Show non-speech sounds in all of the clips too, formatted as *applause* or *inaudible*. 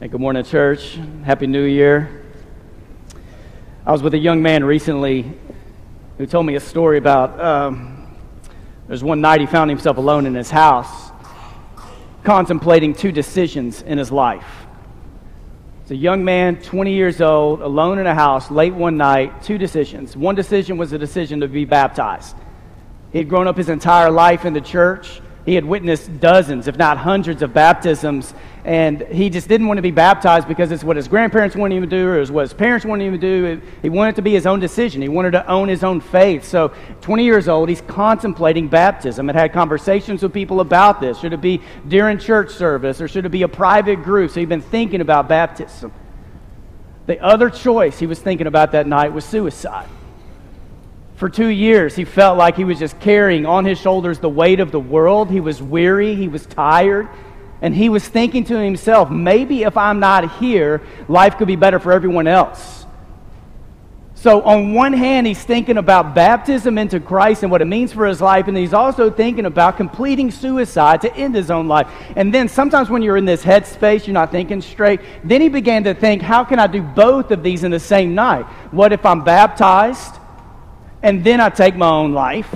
Hey, good morning, church. Happy New Year. I was with a young man recently who told me a story about um, there's one night he found himself alone in his house, contemplating two decisions in his life. It's a young man, 20 years old, alone in a house, late one night, two decisions. One decision was a decision to be baptized. He had grown up his entire life in the church. He had witnessed dozens, if not hundreds, of baptisms, and he just didn't want to be baptized because it's what his grandparents wanted him to do, or it's what his parents wanted him to do. He wanted it to be his own decision. He wanted to own his own faith. So, 20 years old, he's contemplating baptism and had conversations with people about this. Should it be during church service, or should it be a private group? So, he'd been thinking about baptism. The other choice he was thinking about that night was suicide. For two years, he felt like he was just carrying on his shoulders the weight of the world. He was weary, he was tired, and he was thinking to himself, maybe if I'm not here, life could be better for everyone else. So, on one hand, he's thinking about baptism into Christ and what it means for his life, and he's also thinking about completing suicide to end his own life. And then sometimes when you're in this headspace, you're not thinking straight. Then he began to think, how can I do both of these in the same night? What if I'm baptized? And then I take my own life.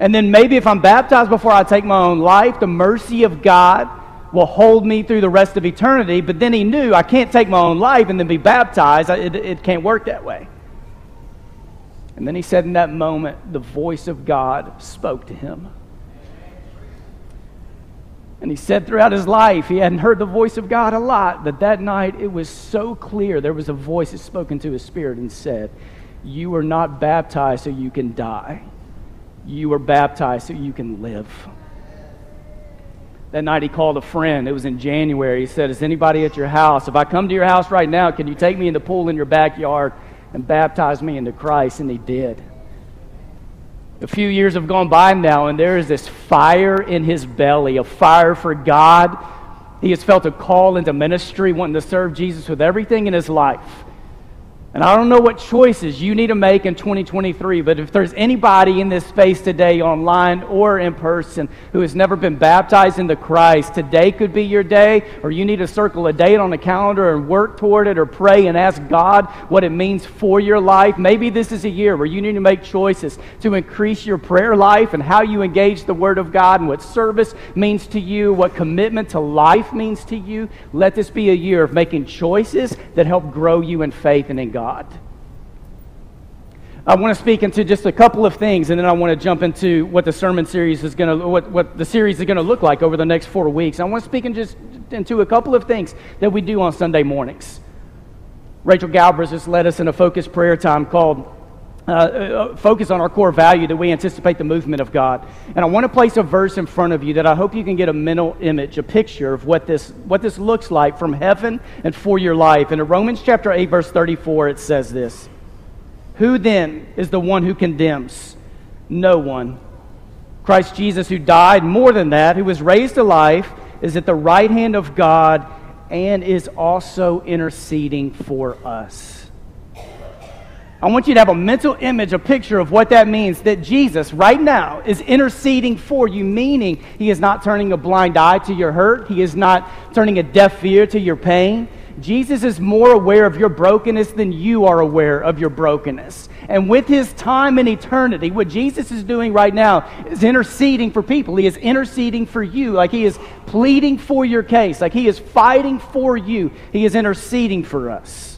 And then maybe if I'm baptized before I take my own life, the mercy of God will hold me through the rest of eternity. But then he knew I can't take my own life and then be baptized. It, it can't work that way. And then he said in that moment, the voice of God spoke to him. And he said throughout his life, he hadn't heard the voice of God a lot, but that night it was so clear. There was a voice that spoke into his spirit and said, you are not baptized so you can die. You are baptized so you can live. That night he called a friend. It was in January. He said, Is anybody at your house? If I come to your house right now, can you take me in the pool in your backyard and baptize me into Christ? And he did. A few years have gone by now, and there is this fire in his belly, a fire for God. He has felt a call into ministry, wanting to serve Jesus with everything in his life. And I don't know what choices you need to make in 2023, but if there's anybody in this space today, online or in person, who has never been baptized into Christ, today could be your day, or you need to circle a date on the calendar and work toward it, or pray and ask God what it means for your life. Maybe this is a year where you need to make choices to increase your prayer life and how you engage the Word of God and what service means to you, what commitment to life means to you. Let this be a year of making choices that help grow you in faith and in God. God. I want to speak into just a couple of things, and then I want to jump into what the sermon series is going to, what, what the series is going to look like over the next four weeks. I want to speak in just into a couple of things that we do on Sunday mornings. Rachel Galbraith just led us in a focused prayer time called uh, uh, focus on our core value that we anticipate the movement of God. And I want to place a verse in front of you that I hope you can get a mental image, a picture of what this, what this looks like from heaven and for your life. And in Romans chapter 8, verse 34, it says this Who then is the one who condemns? No one. Christ Jesus, who died, more than that, who was raised to life, is at the right hand of God and is also interceding for us. I want you to have a mental image, a picture of what that means that Jesus, right now, is interceding for you, meaning he is not turning a blind eye to your hurt, he is not turning a deaf ear to your pain. Jesus is more aware of your brokenness than you are aware of your brokenness. And with his time in eternity, what Jesus is doing right now is interceding for people. He is interceding for you, like he is pleading for your case, like he is fighting for you. He is interceding for us.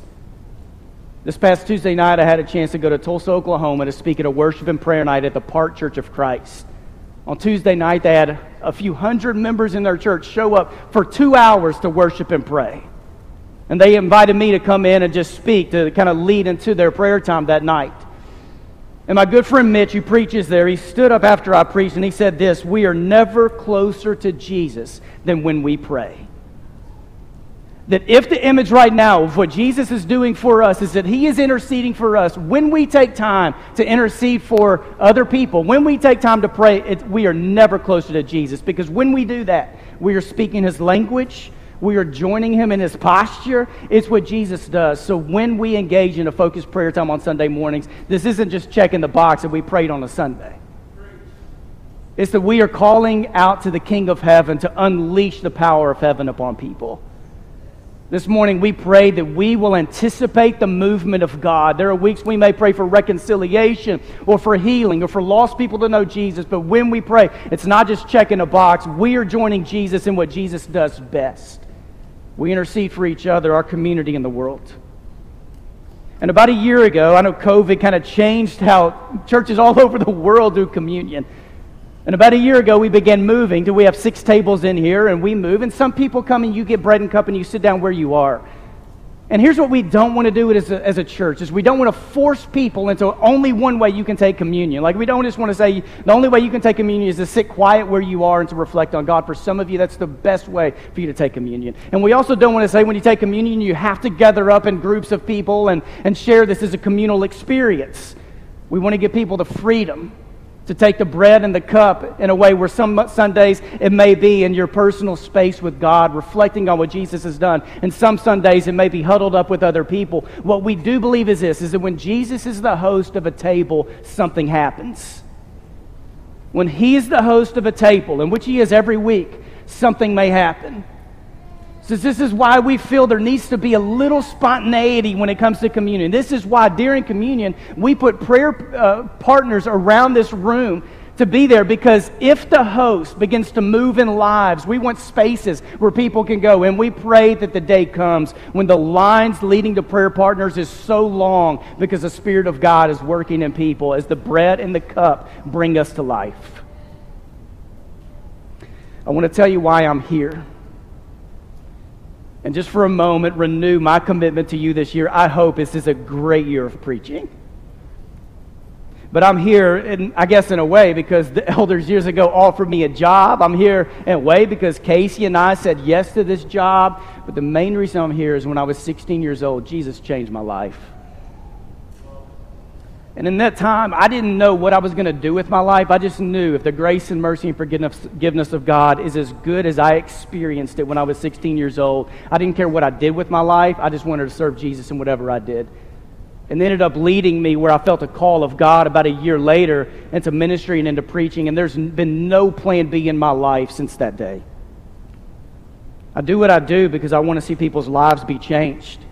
This past Tuesday night, I had a chance to go to Tulsa, Oklahoma to speak at a worship and prayer night at the Park Church of Christ. On Tuesday night, they had a few hundred members in their church show up for two hours to worship and pray. And they invited me to come in and just speak to kind of lead into their prayer time that night. And my good friend Mitch, who preaches there, he stood up after I preached and he said this We are never closer to Jesus than when we pray that if the image right now of what Jesus is doing for us is that he is interceding for us, when we take time to intercede for other people, when we take time to pray, it, we are never closer to Jesus because when we do that, we are speaking his language. We are joining him in his posture. It's what Jesus does. So when we engage in a focused prayer time on Sunday mornings, this isn't just checking the box that we prayed on a Sunday. It's that we are calling out to the King of heaven to unleash the power of heaven upon people. This morning, we pray that we will anticipate the movement of God. There are weeks we may pray for reconciliation or for healing or for lost people to know Jesus, but when we pray, it's not just checking a box. We are joining Jesus in what Jesus does best. We intercede for each other, our community, and the world. And about a year ago, I know COVID kind of changed how churches all *laughs* over the world do communion. And about a year ago, we began moving. Do we have six tables in here, and we move. And some people come and you get bread and cup, and you sit down where you are. And here's what we don't want to do as a, as a church is we don't want to force people into only one way you can take communion. Like we don't just want to say the only way you can take communion is to sit quiet where you are and to reflect on God. For some of you, that's the best way for you to take communion. And we also don't want to say when you take communion, you have to gather up in groups of people and, and share this as a communal experience. We want to give people the freedom to take the bread and the cup in a way where some Sundays it may be in your personal space with God, reflecting on what Jesus has done. And some Sundays it may be huddled up with other people. What we do believe is this is that when Jesus is the host of a table, something happens. When he is the host of a table, in which he is every week, something may happen. Says this is why we feel there needs to be a little spontaneity when it comes to communion. This is why during communion we put prayer uh, partners around this room to be there because if the host begins to move in lives, we want spaces where people can go. And we pray that the day comes when the lines leading to prayer partners is so long because the Spirit of God is working in people as the bread and the cup bring us to life. I want to tell you why I'm here and just for a moment renew my commitment to you this year. I hope this is a great year of preaching. But I'm here, in, I guess, in a way, because the *laughs* elders years ago offered me a job. I'm here in a way because Casey and I said yes to this job. But the main reason I'm here is when I was 16 years old, Jesus changed my life. And in that time, I didn't know what I was going to do with my life. I just knew if the grace and mercy and forgiveness of God is as good as I experienced it when I was 16 years old, I didn't care what I did with my life. I just wanted to serve Jesus in whatever I did. And ended up leading me where I felt a call of God about a year later into ministry and into preaching. And there's been no plan B in my life since that day. I do what I do because I want to see people's lives be changed.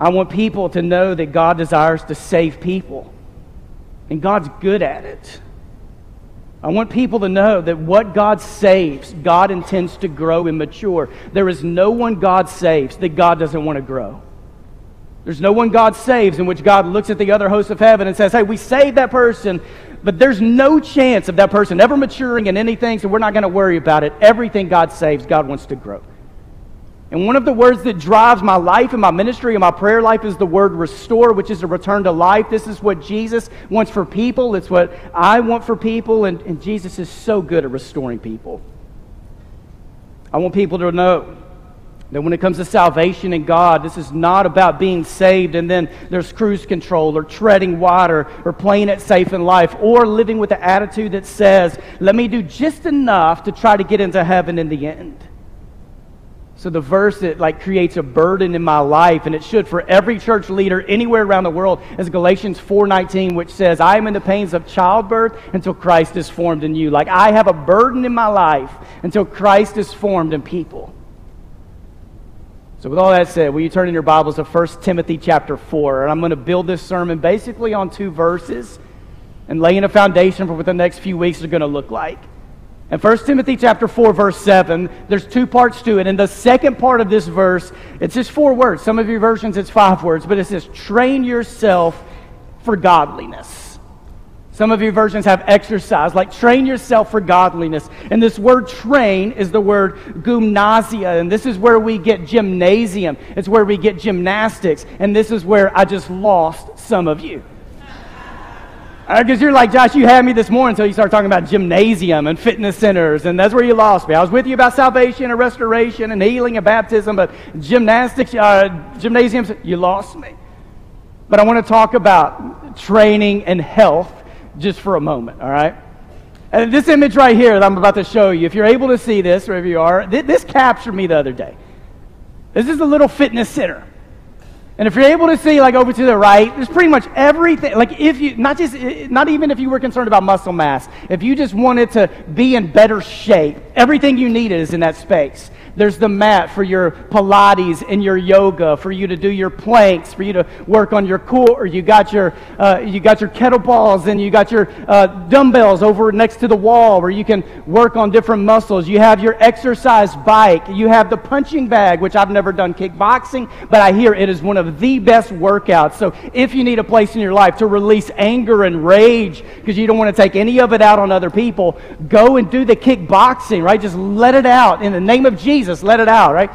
I want people to know that God desires to save people, and God's good at it. I want people to know that what God saves, God intends to grow and mature. There is no one God saves that God doesn't want to grow. There's no one God saves in which God looks at the other hosts of heaven and says, Hey, we saved that person, but there's no chance of that person ever maturing in anything, so we're not going to worry about it. Everything God saves, God wants to grow. And one of the words that drives my life and my ministry and my prayer life is the word restore, which is a return to life. This is what Jesus wants for people. It's what I want for people. And, and Jesus is so good at restoring people. I want people to know that when it comes to salvation in God, this is not about being saved and then there's cruise control or treading water or playing it safe in life or living with the attitude that says, let me do just enough to try to get into heaven in the end. So the verse that like creates a burden in my life, and it should for every church leader anywhere around the world, is Galatians 4:19, which says, "I am in the pains of childbirth until Christ is formed in you." Like I have a burden in my life until Christ is formed in people. So with all that said, will you turn in your Bibles to 1 Timothy chapter 4? And I'm going to build this sermon basically on two verses and laying a foundation for what the next few weeks are going to look like. In 1 Timothy chapter 4, verse 7, there's two parts to it. And the second part of this verse, it's just four words. Some of your versions, it's five words, but it says, train yourself for godliness. Some of your versions have exercise, like train yourself for godliness. And this word train is the word gymnasia. And this is where we get gymnasium. It's where we get gymnastics. And this is where I just lost some of you. Because you're like, Josh, you had me this morning until you start talking about gymnasium and fitness centers, and that's where you lost me. I was with you about salvation and restoration and healing and baptism, but gymnastics, uh, gymnasiums, you lost me. But I want to talk about training and health just for a moment, all right? And this image right here that I'm about to show you, if you're able to see this, wherever you are, th- this captured me the other day. This is a little fitness center. And if you're able to see, like over to the right, there's pretty much everything. Like if you, not just, eh, not even if you were concerned about muscle mass, if you just wanted to be in better shape, everything you needed is in that space. There's the mat for your Pilates and your yoga, for you to do your planks, for you to work on your core. You got your, uh, you got your kettlebells and you got your uh, dumbbells over next to the wall where you can work on different muscles. You have your exercise bike. You have the punching bag, which I've never done kickboxing, but I hear it is one of the best workouts. So if you need a place in your life to release anger and rage because you don't want to take any of it out on other people, go and do the kickboxing, right? Just let it out in the name of Jesus. Jesus, let it out, right?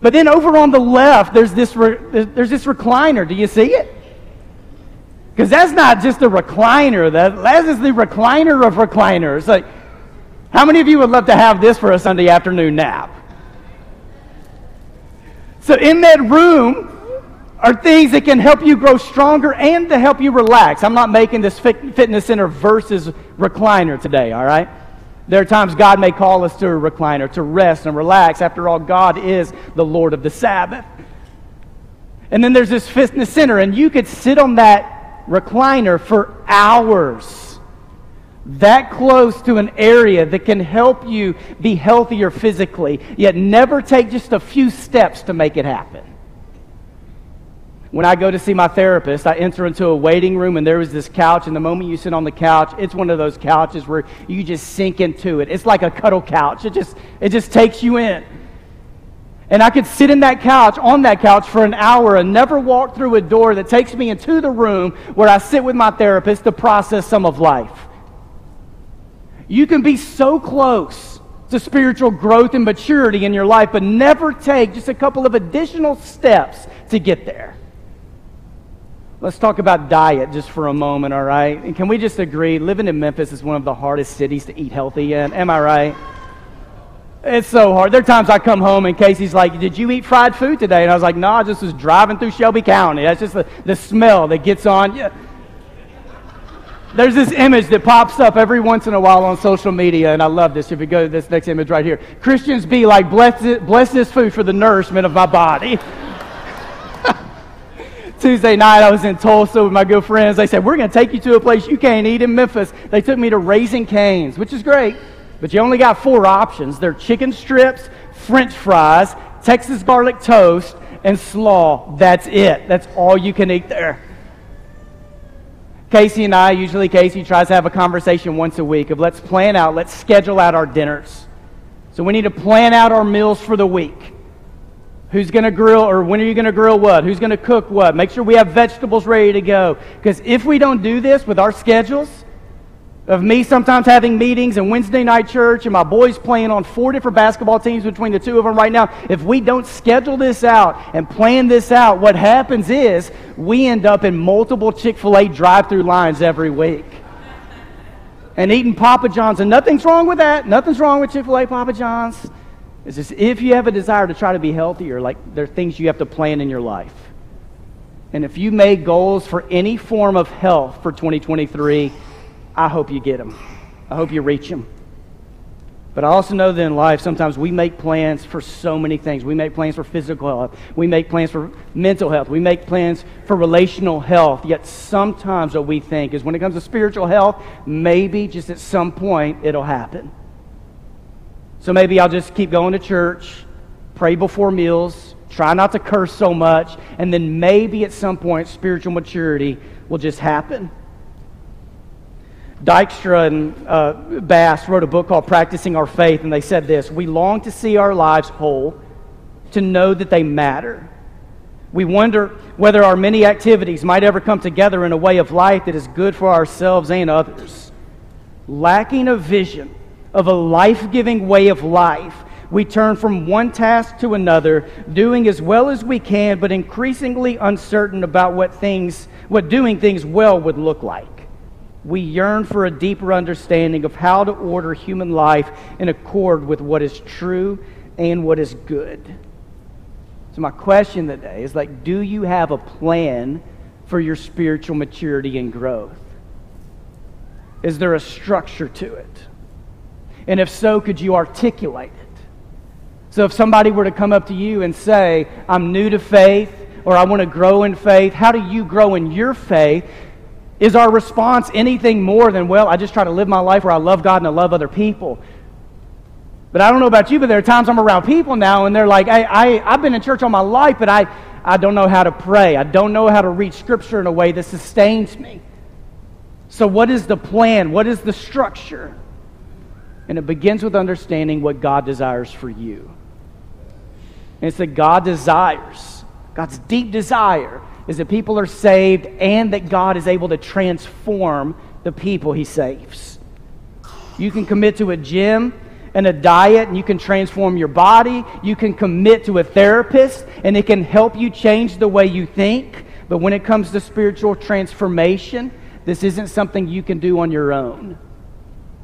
But then over on the left, there's this, re- there's this recliner. Do you see it? Because that's not just a recliner. That, that is the recliner of recliners. Like, how many of you would love to have this for a Sunday afternoon nap? So in that room are things that can help you grow stronger and to help you relax. I'm not making this fitness center versus recliner today, all right? There are times God may call us to a recliner, to rest and relax. After all, God is the Lord of the Sabbath. And then there's this fitness center, and you could sit on that recliner for hours. That close to an area that can help you be healthier physically, yet never take just a few steps to make it happen. When I go to see my therapist, I enter into a waiting room and there is this couch. And the moment you sit on the couch, it's one of those couches where you just sink into it. It's like a cuddle couch. It just, it just takes you in. And I could sit in that couch, on that couch for an hour and never walk through a door that takes me into the room where I sit with my therapist to process some of life. You can be so close to spiritual growth and maturity in your life, but never take just a couple of additional steps to get there. Let's talk about diet just for a moment, all right? And can we just agree, living in Memphis is one of the hardest cities to eat healthy in? Am I right? It's so hard. There are times I come home and Casey's like, Did you eat fried food today? And I was like, No, I just was driving through Shelby County. That's just the, the smell that gets on. Yeah. There's this image that pops up every once in a while on social media, and I love this. If you go to this next image right here Christians be like, Bless, bless this food for the nourishment of my body. Tuesday night, I was in Tulsa with my good friends. They said, We're going to take you to a place you can't eat in Memphis. They took me to Raising Cane's, which is great, but you only got four options. They're chicken strips, french fries, Texas garlic toast, and slaw. That's it. That's all you can eat there. Casey and I, usually Casey tries to have a conversation once a week of let's plan out, let's schedule out our dinners. So we need to plan out our meals for the week. Who's going to grill, or when are you going to grill what? Who's going to cook what? Make sure we have vegetables ready to go. Because if we don't do this with our schedules, of me sometimes having meetings and Wednesday night church and my boys playing on four different basketball teams between the two of them right now, if we don't schedule this out and plan this out, what happens is we end up in multiple Chick fil A drive through lines every week. And eating Papa John's, and nothing's wrong with that. Nothing's wrong with Chick fil A Papa John's. Just if you have a desire to try to be healthier, like there are things you have to plan in your life. And if you made goals for any form of health for 2023, I hope you get them. I hope you reach them. But I also know that in life, sometimes we make plans for so many things. We make plans for physical health. We make plans for mental health. We make plans for relational health. Yet sometimes what we think is when it comes to spiritual health, maybe just at some point it'll happen. So maybe I'll just keep going to church, pray before meals, try not to curse so much, and then maybe at some point spiritual maturity will just happen. Dykstra and uh, Bass wrote a book called Practicing Our Faith, and they said this We long to see our lives whole, to know that they matter. We wonder whether our many activities might ever come together in a way of life that is good for ourselves and others. Lacking a vision of a life giving way of life. We turn from one task to another, doing as well as we can, but increasingly uncertain about what things, what doing things well would look like. We yearn for a deeper understanding of how to order human life in accord with what is true and what is good. So, my question today is like, do you have a plan for your spiritual maturity and growth? Is there a structure to it? And if so, could you articulate it? So if somebody were to come up to you and say, I'm new to faith, or I want to grow in faith, how do you grow in your faith? Is our response anything more than, well, I just try to live my life where I love God and I love other people? But I don't know about you, but there are times I'm around people now and they're like, I, I, I've been in church all my life, but I, I don't know how to pray. I don't know how to read Scripture in a way that sustains me. So, what is the plan? What is the structure? And it begins with understanding what God desires for you. And it's that God desires, God's deep desire is that people are saved and that God is able to transform the people he saves. You can commit to a gym and a diet, and you can transform your body. You can commit to a therapist, and it can help you change the way you think. But when it comes to spiritual transformation, this isn't something you can do on your own.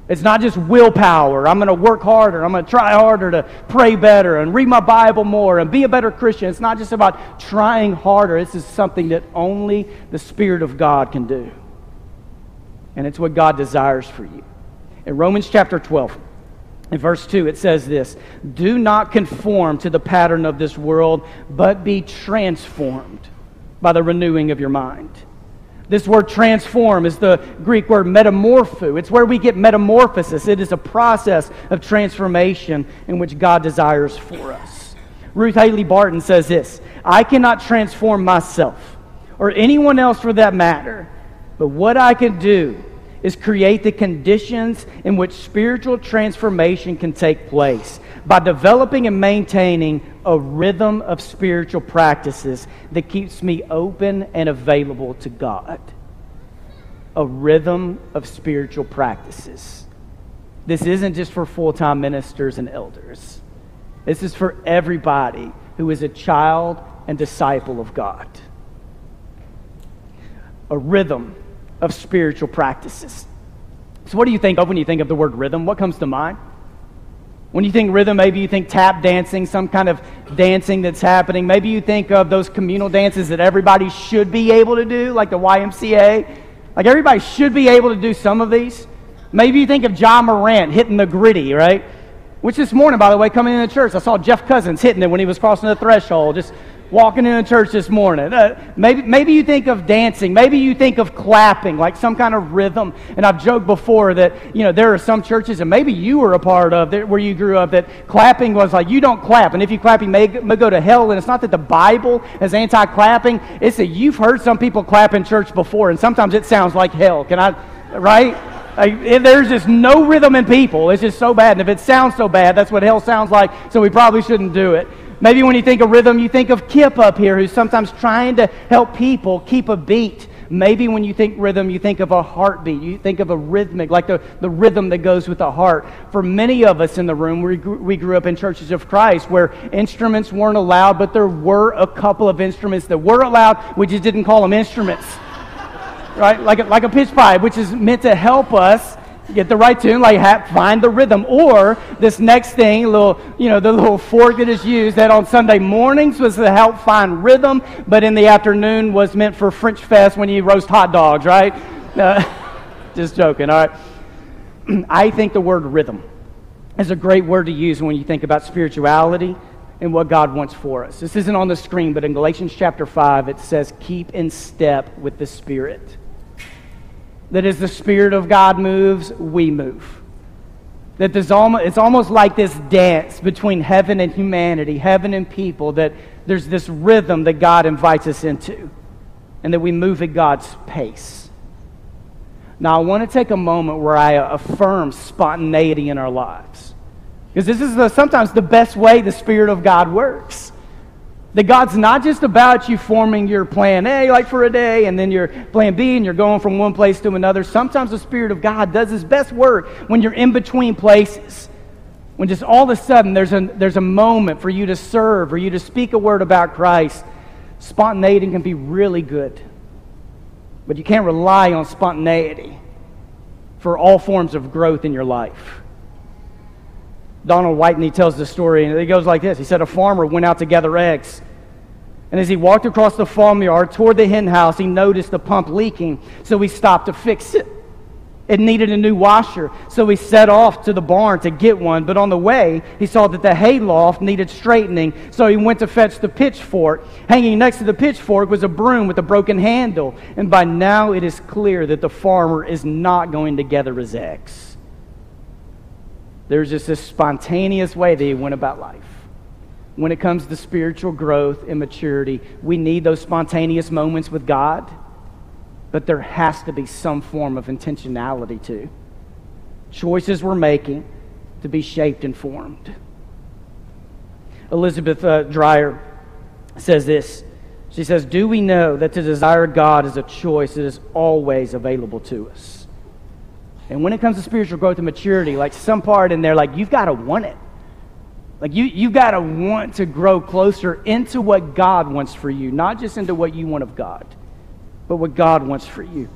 It's not just willpower. I'm going to work harder. I'm going to try harder to pray better and read my Bible more and be a better Christian. It's not just about trying harder. This is something that only the Spirit of God can do. And it's what God desires for you. In Romans chapter 12, in verse 2, it says this Do not conform to the pattern of this world, but be transformed by the renewing of your mind this word transform is the Greek word metamorpho. It's where we get metamorphosis. It is a process of transformation in which God desires for us. Ruth Haley Barton says this I cannot transform myself, or anyone else for that matter, but what I can do is create the conditions in which spiritual transformation can take place by developing and maintaining a rhythm of spiritual practices that keeps me open and available to God. A rhythm of spiritual practices. This isn't just for full time ministers and elders, this is for everybody who is a child and disciple of God. A rhythm of spiritual practices. So, what do you think of when you think of the word rhythm? What comes to mind? When you think rhythm, maybe you think tap dancing, some kind of dancing that's happening. Maybe you think of those communal dances that everybody should be able to do, like the YMCA. Like everybody should be able to do some of these. Maybe you think of Ja Morant hitting the griddy, right? Which this morning, by the way, coming into church, I saw Jeff Cousins hitting it when he was crossing the threshold, just walking into church this morning. Uh, maybe, maybe you think of dancing. Maybe you think of clapping, like some kind of rhythm. And I've joked before that, you know, there are some churches, and maybe you were a part of that, where you grew up, that clapping was like, you don't clap. And if you clap, you may, may go to hell. And it's not that the Bible is anti clapping, it's that you've heard some people clap in church before, and sometimes it sounds like hell. Can I, right? Like, there's just no rhythm in people. It's just so bad. And if it sounds so bad, that's what hell sounds like, so we probably shouldn't do it. Maybe when you think of rhythm, you think of Kip up here, who's sometimes trying to help people keep a beat. Maybe when you think rhythm, you think of a heartbeat. You think of a rhythmic, like the, the rhythm that goes with the heart. For many of us in the room, we grew, we grew up in churches of Christ where instruments weren't allowed, but there were a couple of instruments that were allowed. We just didn't call them instruments. *laughs* right? Like a, like a pitch pipe, which is meant to help us get the right tune, like have, find the rhythm. Or this next thing, little, you know, the little fork that is used that on Sunday mornings was to help find rhythm, but in the afternoon was meant for French fest when you roast hot dogs, right? Uh, *laughs* just joking, all right. *clears throat* I think the word rhythm is a great word to use when you think about spirituality and what God wants for us. This isn't on the screen, but in Galatians chapter 5, it says, Keep in step with the Spirit that as the Spirit of God moves, we move. That there's almost, it's almost like this dance between heaven and humanity, heaven and people, that there's this rhythm that God invites us into, and that we move at God's pace. Now, I want to take a moment where I affirm spontaneity in our lives. Because this is the, sometimes the best way the Spirit of God works. That God's not just about you forming your plan A, like for a day, and then your plan B, and you're going from one place to another. Sometimes the Spirit of God does His best work when you're in between places. When just all of a sudden there's a, there's a moment for you to serve or you to speak a word about Christ. Spontaneity can be really good. But you can't rely on spontaneity for all forms of growth in your life. Donald Whitney tells the story, and it goes like this. He said, A farmer went out to gather eggs. And as he walked across the farmyard toward the hen house, he noticed the pump leaking, so he stopped to fix it. It needed a new washer, so he set off to the barn to get one. But on the way, he saw that the hay loft needed straightening, so he went to fetch the pitchfork. Hanging next to the pitchfork was a broom with a broken handle. And by now, it is clear that the farmer is not going to gather his eggs. There's just this spontaneous way that he went about life. When it comes to spiritual growth and maturity, we need those spontaneous moments with God, but there has to be some form of intentionality too. Choices we're making to be shaped and formed. Elizabeth uh, Dreyer says this. She says, Do we know that to desire God is a choice that is always available to us? And when it comes to spiritual growth and maturity, like some part in there, like you've got to want it. Like you, you've got to want to grow closer into what God wants for you, not just into what you want of God, but what God wants for you.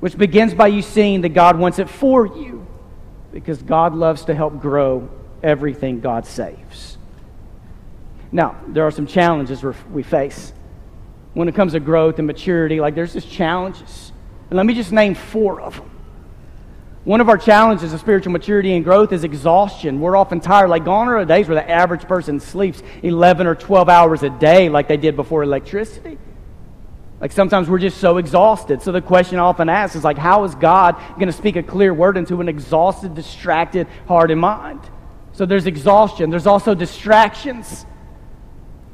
Which begins by you seeing that God wants it for you, because God loves to help grow everything God saves. Now, there are some challenges we face when it comes to growth and maturity. Like, there's just challenges. And let me just name four of them. One of our challenges of spiritual maturity and growth is exhaustion. We're often tired. Like, gone are the days where the average person sleeps 11 or 12 hours a day, like they did before electricity. Like, sometimes we're just so exhausted. So, the question I often ask is, like, how is God going to speak a clear word into an exhausted, distracted heart and mind? So, there's exhaustion, there's also distractions.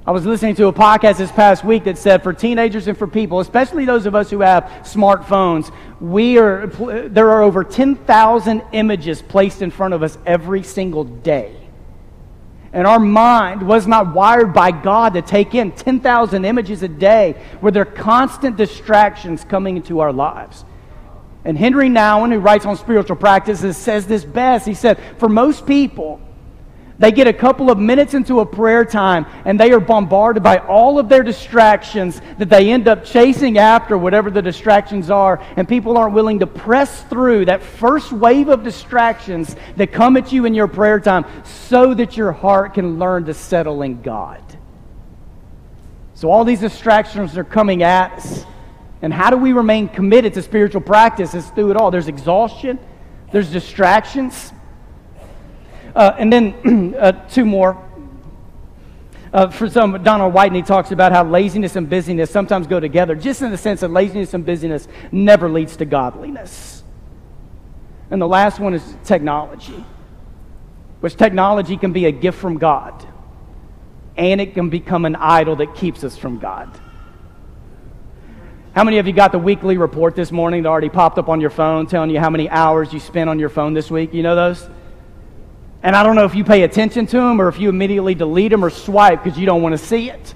I was listening to a podcast this past week that said for teenagers and for people, especially those of us who have smartphones, we are, there are over 10,000 images placed in front of us every single day. And our mind was not wired by God to take in 10,000 images a day where there are constant distractions coming into our lives. And Henri Nouwen, who writes on spiritual practices, says this best. He said, For most people, they get a couple of minutes into a prayer time and they are bombarded by all of their distractions that they end up chasing after, whatever the distractions are. And people aren't willing to press through that first wave of distractions that come at you in your prayer time so that your heart can learn to settle in God. So, all these distractions are coming at us. And how do we remain committed to spiritual practice? It's through it all. There's exhaustion, there's distractions. Uh, and then *clears throat* uh, two more. Uh, for some, Donald Whitney talks about how laziness and busyness sometimes go together, just in the sense that laziness and busyness never leads to godliness. And the last one is technology, which technology can be a gift from God, and it can become an idol that keeps us from God. How many of you got the weekly report this morning that already popped up on your phone telling you how many hours you spent on your phone this week? You know those? And I don't know if you pay attention to them or if you immediately delete them or swipe because you don't want to see it.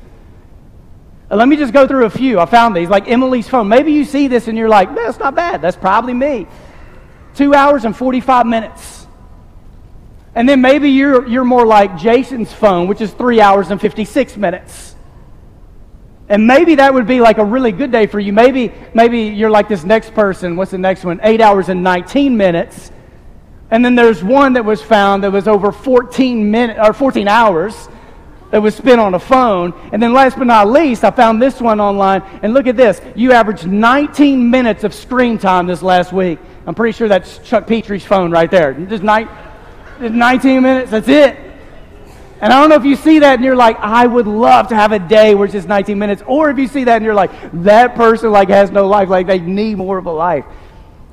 Uh, let me just go through a few. I found these, like Emily's phone. Maybe you see this and you're like, that's not bad. That's probably me. Two hours and 45 minutes. And then maybe you're, you're more like Jason's phone, which is three hours and 56 minutes. And maybe that would be like a really good day for you. Maybe, maybe you're like this next person. What's the next one? Eight hours and 19 minutes. And then there's one that was found that was over 14 minutes or 14 hours that was spent on a phone. And then last but not least, I found this one online. And look at this. You averaged 19 minutes of screen time this last week. I'm pretty sure that's Chuck Petrie's phone right there. Just, 19 minutes, that's it. And I don't know if you see that and you're like, I would love to have a day where it's just 19 minutes. Or if you see that and you're like, that person like has no life, like they need more of a life.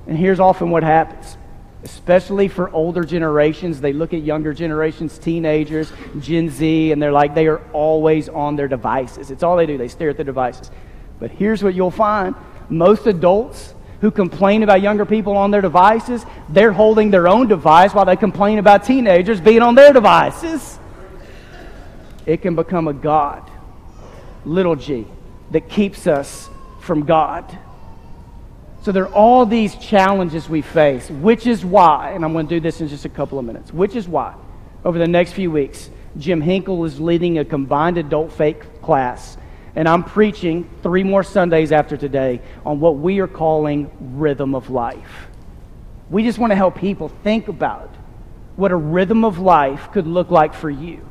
And here's often what happens especially for older generations. They look at younger generations, teenagers, Gen Z, and they're like, they are always on their devices. It's all they do, they stare at their devices. But here's what you'll find most adults who complain about younger people on their devices, they're holding their own device while they complain about teenagers being on their devices. It can become a God, little g, that keeps us from God. So there are all these challenges we face, which is why, and I'm going to do this in just a couple of minutes, which is why, over the next few weeks, Jim Hinkle is leading a combined adult faith class. And I'm preaching three more Sundays after today on what we are calling rhythm of life. We just want to help people think about what a rhythm of life could look like for you.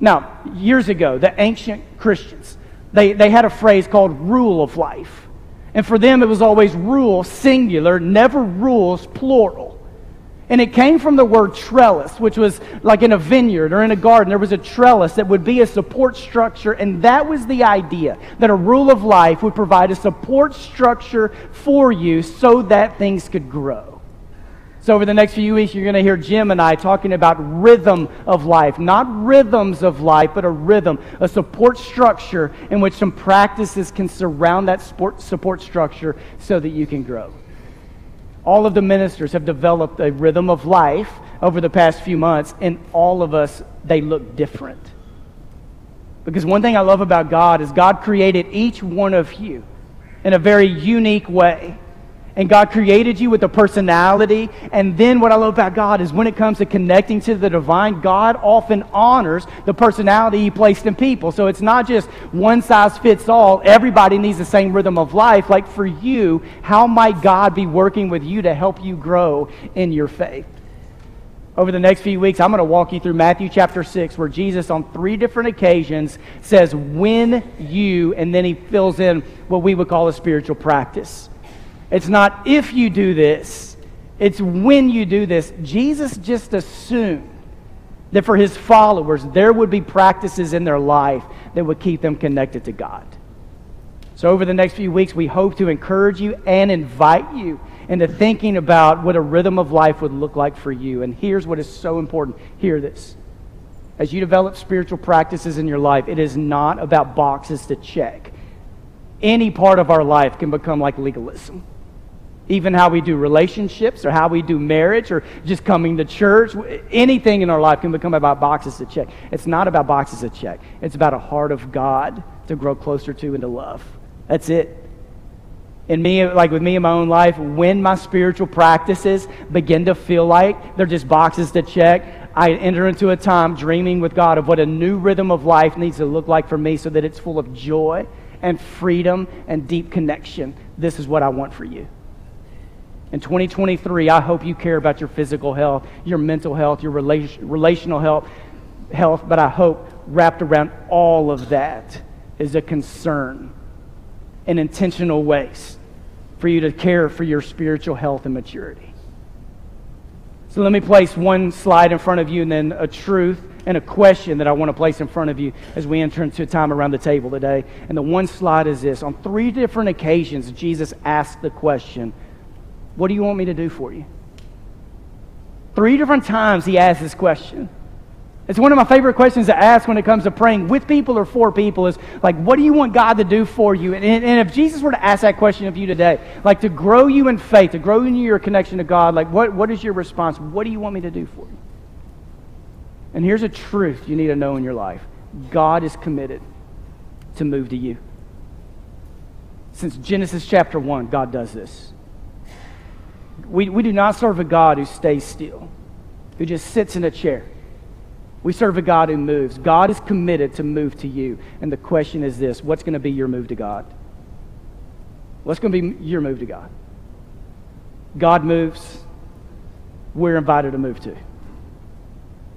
Now, years ago, the ancient Christians, they, they had a phrase called rule of life. And for them, it was always rule, singular, never rules, plural. And it came from the word trellis, which was like in a vineyard or in a garden. There was a trellis that would be a support structure. And that was the idea that a rule of life would provide a support structure for you so that things could grow. So, over the next few weeks, you're going to hear Jim and I talking about rhythm of life. Not rhythms of life, but a rhythm, a support structure in which some practices can surround that support structure so that you can grow. All of the ministers have developed a rhythm of life over the past few months, and all of us, they look different. Because one thing I love about God is God created each one of you in a very unique way. And God created you with a personality. And then what I love about God is when it comes to connecting to the divine, God often honors the personality He placed in people. So it's not just one size fits all. Everybody needs the same rhythm of life. Like for you, how might God be working with you to help you grow in your faith? Over the next few weeks, I'm going to walk you through Matthew chapter 6, where Jesus, on three different occasions, says, When you, and then he fills in what we would call a spiritual practice. It's not if you do this, it's when you do this. Jesus just assumed that for his followers, there would be practices in their life that would keep them connected to God. So, over the next few weeks, we hope to encourage you and invite you into thinking about what a rhythm of life would look like for you. And here's what is so important hear this. As you develop spiritual practices in your life, it is not about boxes to check. Any part of our life can become like legalism even how we do relationships or how we do marriage or just coming to church. Anything in our life can become about boxes to check. It's not about boxes to check, it's about a heart of God to grow closer to and to love. That's it. And me, like with me in my own life, when my spiritual practices begin to feel like they're just boxes to check, I enter into a time dreaming with God of what a new rhythm of life needs to look like for me so that it's full of joy and freedom and deep connection. This is what I want for you. In 2023, I hope you care about your physical health, your mental health, your relation, relational health, health, but I hope wrapped around all of that is a concern in intentional ways for you to care for your spiritual health and maturity. So let me place one slide in front of you and then a truth and a question that I want to place in front of you as we enter into time around the table today. And the one slide is this On three different occasions, Jesus asked the question, what do you want me to do for you? Three different times he asked this question. It's one of my favorite questions to ask when it comes to praying with people or for people is like, what do you want God to do for you? And, and if Jesus were to ask that question of you today, like to grow you in faith, to grow in your connection to God, like what, what is your response? What do you want me to do for you? And here's a truth you need to know in your life God is committed to move to you. Since Genesis chapter 1, God does this. We, we do not serve a God who stays still, who just sits in a chair. We serve a God who moves. God is committed to move to you. And the question is this what's going to be your move to God? What's going to be your move to God? God moves, we're invited to move to.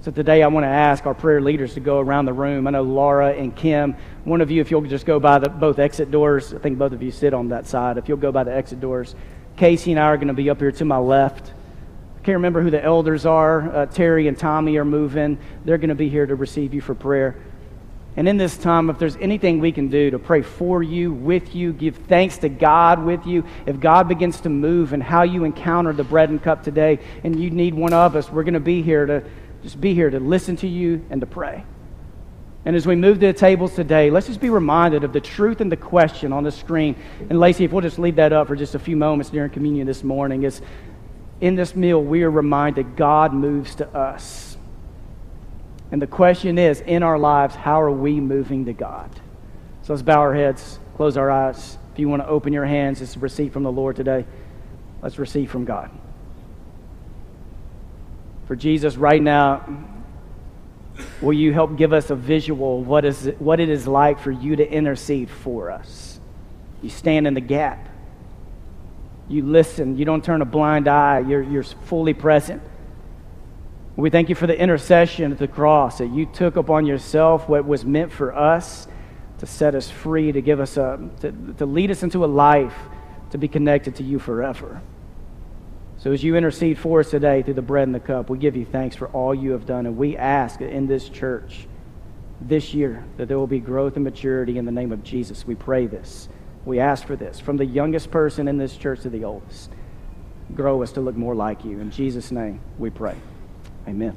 So today I want to ask our prayer leaders to go around the room. I know Laura and Kim, one of you, if you'll just go by the, both exit doors, I think both of you sit on that side. If you'll go by the exit doors, Casey and I are going to be up here to my left. I can't remember who the elders are. Uh, Terry and Tommy are moving. They're going to be here to receive you for prayer. And in this time, if there's anything we can do to pray for you, with you, give thanks to God with you, if God begins to move and how you encounter the bread and cup today, and you need one of us, we're going to be here to just be here to listen to you and to pray. And as we move to the tables today, let's just be reminded of the truth and the question on the screen. And Lacey, if we'll just leave that up for just a few moments during communion this morning, is in this meal we are reminded God moves to us. And the question is, in our lives, how are we moving to God? So let's bow our heads, close our eyes. If you want to open your hands, it's a receipt from the Lord today. Let's receive from God. For Jesus, right now, Will you help give us a visual what, is, what it is like for you to intercede for us? You stand in the gap. You listen. You don't turn a blind eye. You're, you're fully present. We thank you for the intercession at the cross that you took upon yourself what was meant for us to set us free, to give us a, to, to lead us into a life to be connected to you forever. So as you intercede for us today through the bread and the cup, we give you thanks for all you have done. And we ask in this church this year that there will be growth and maturity in the name of Jesus. We pray this. We ask for this from the youngest person in this church to the oldest. grow us to look more like you. In Jesus' name we pray. Amen.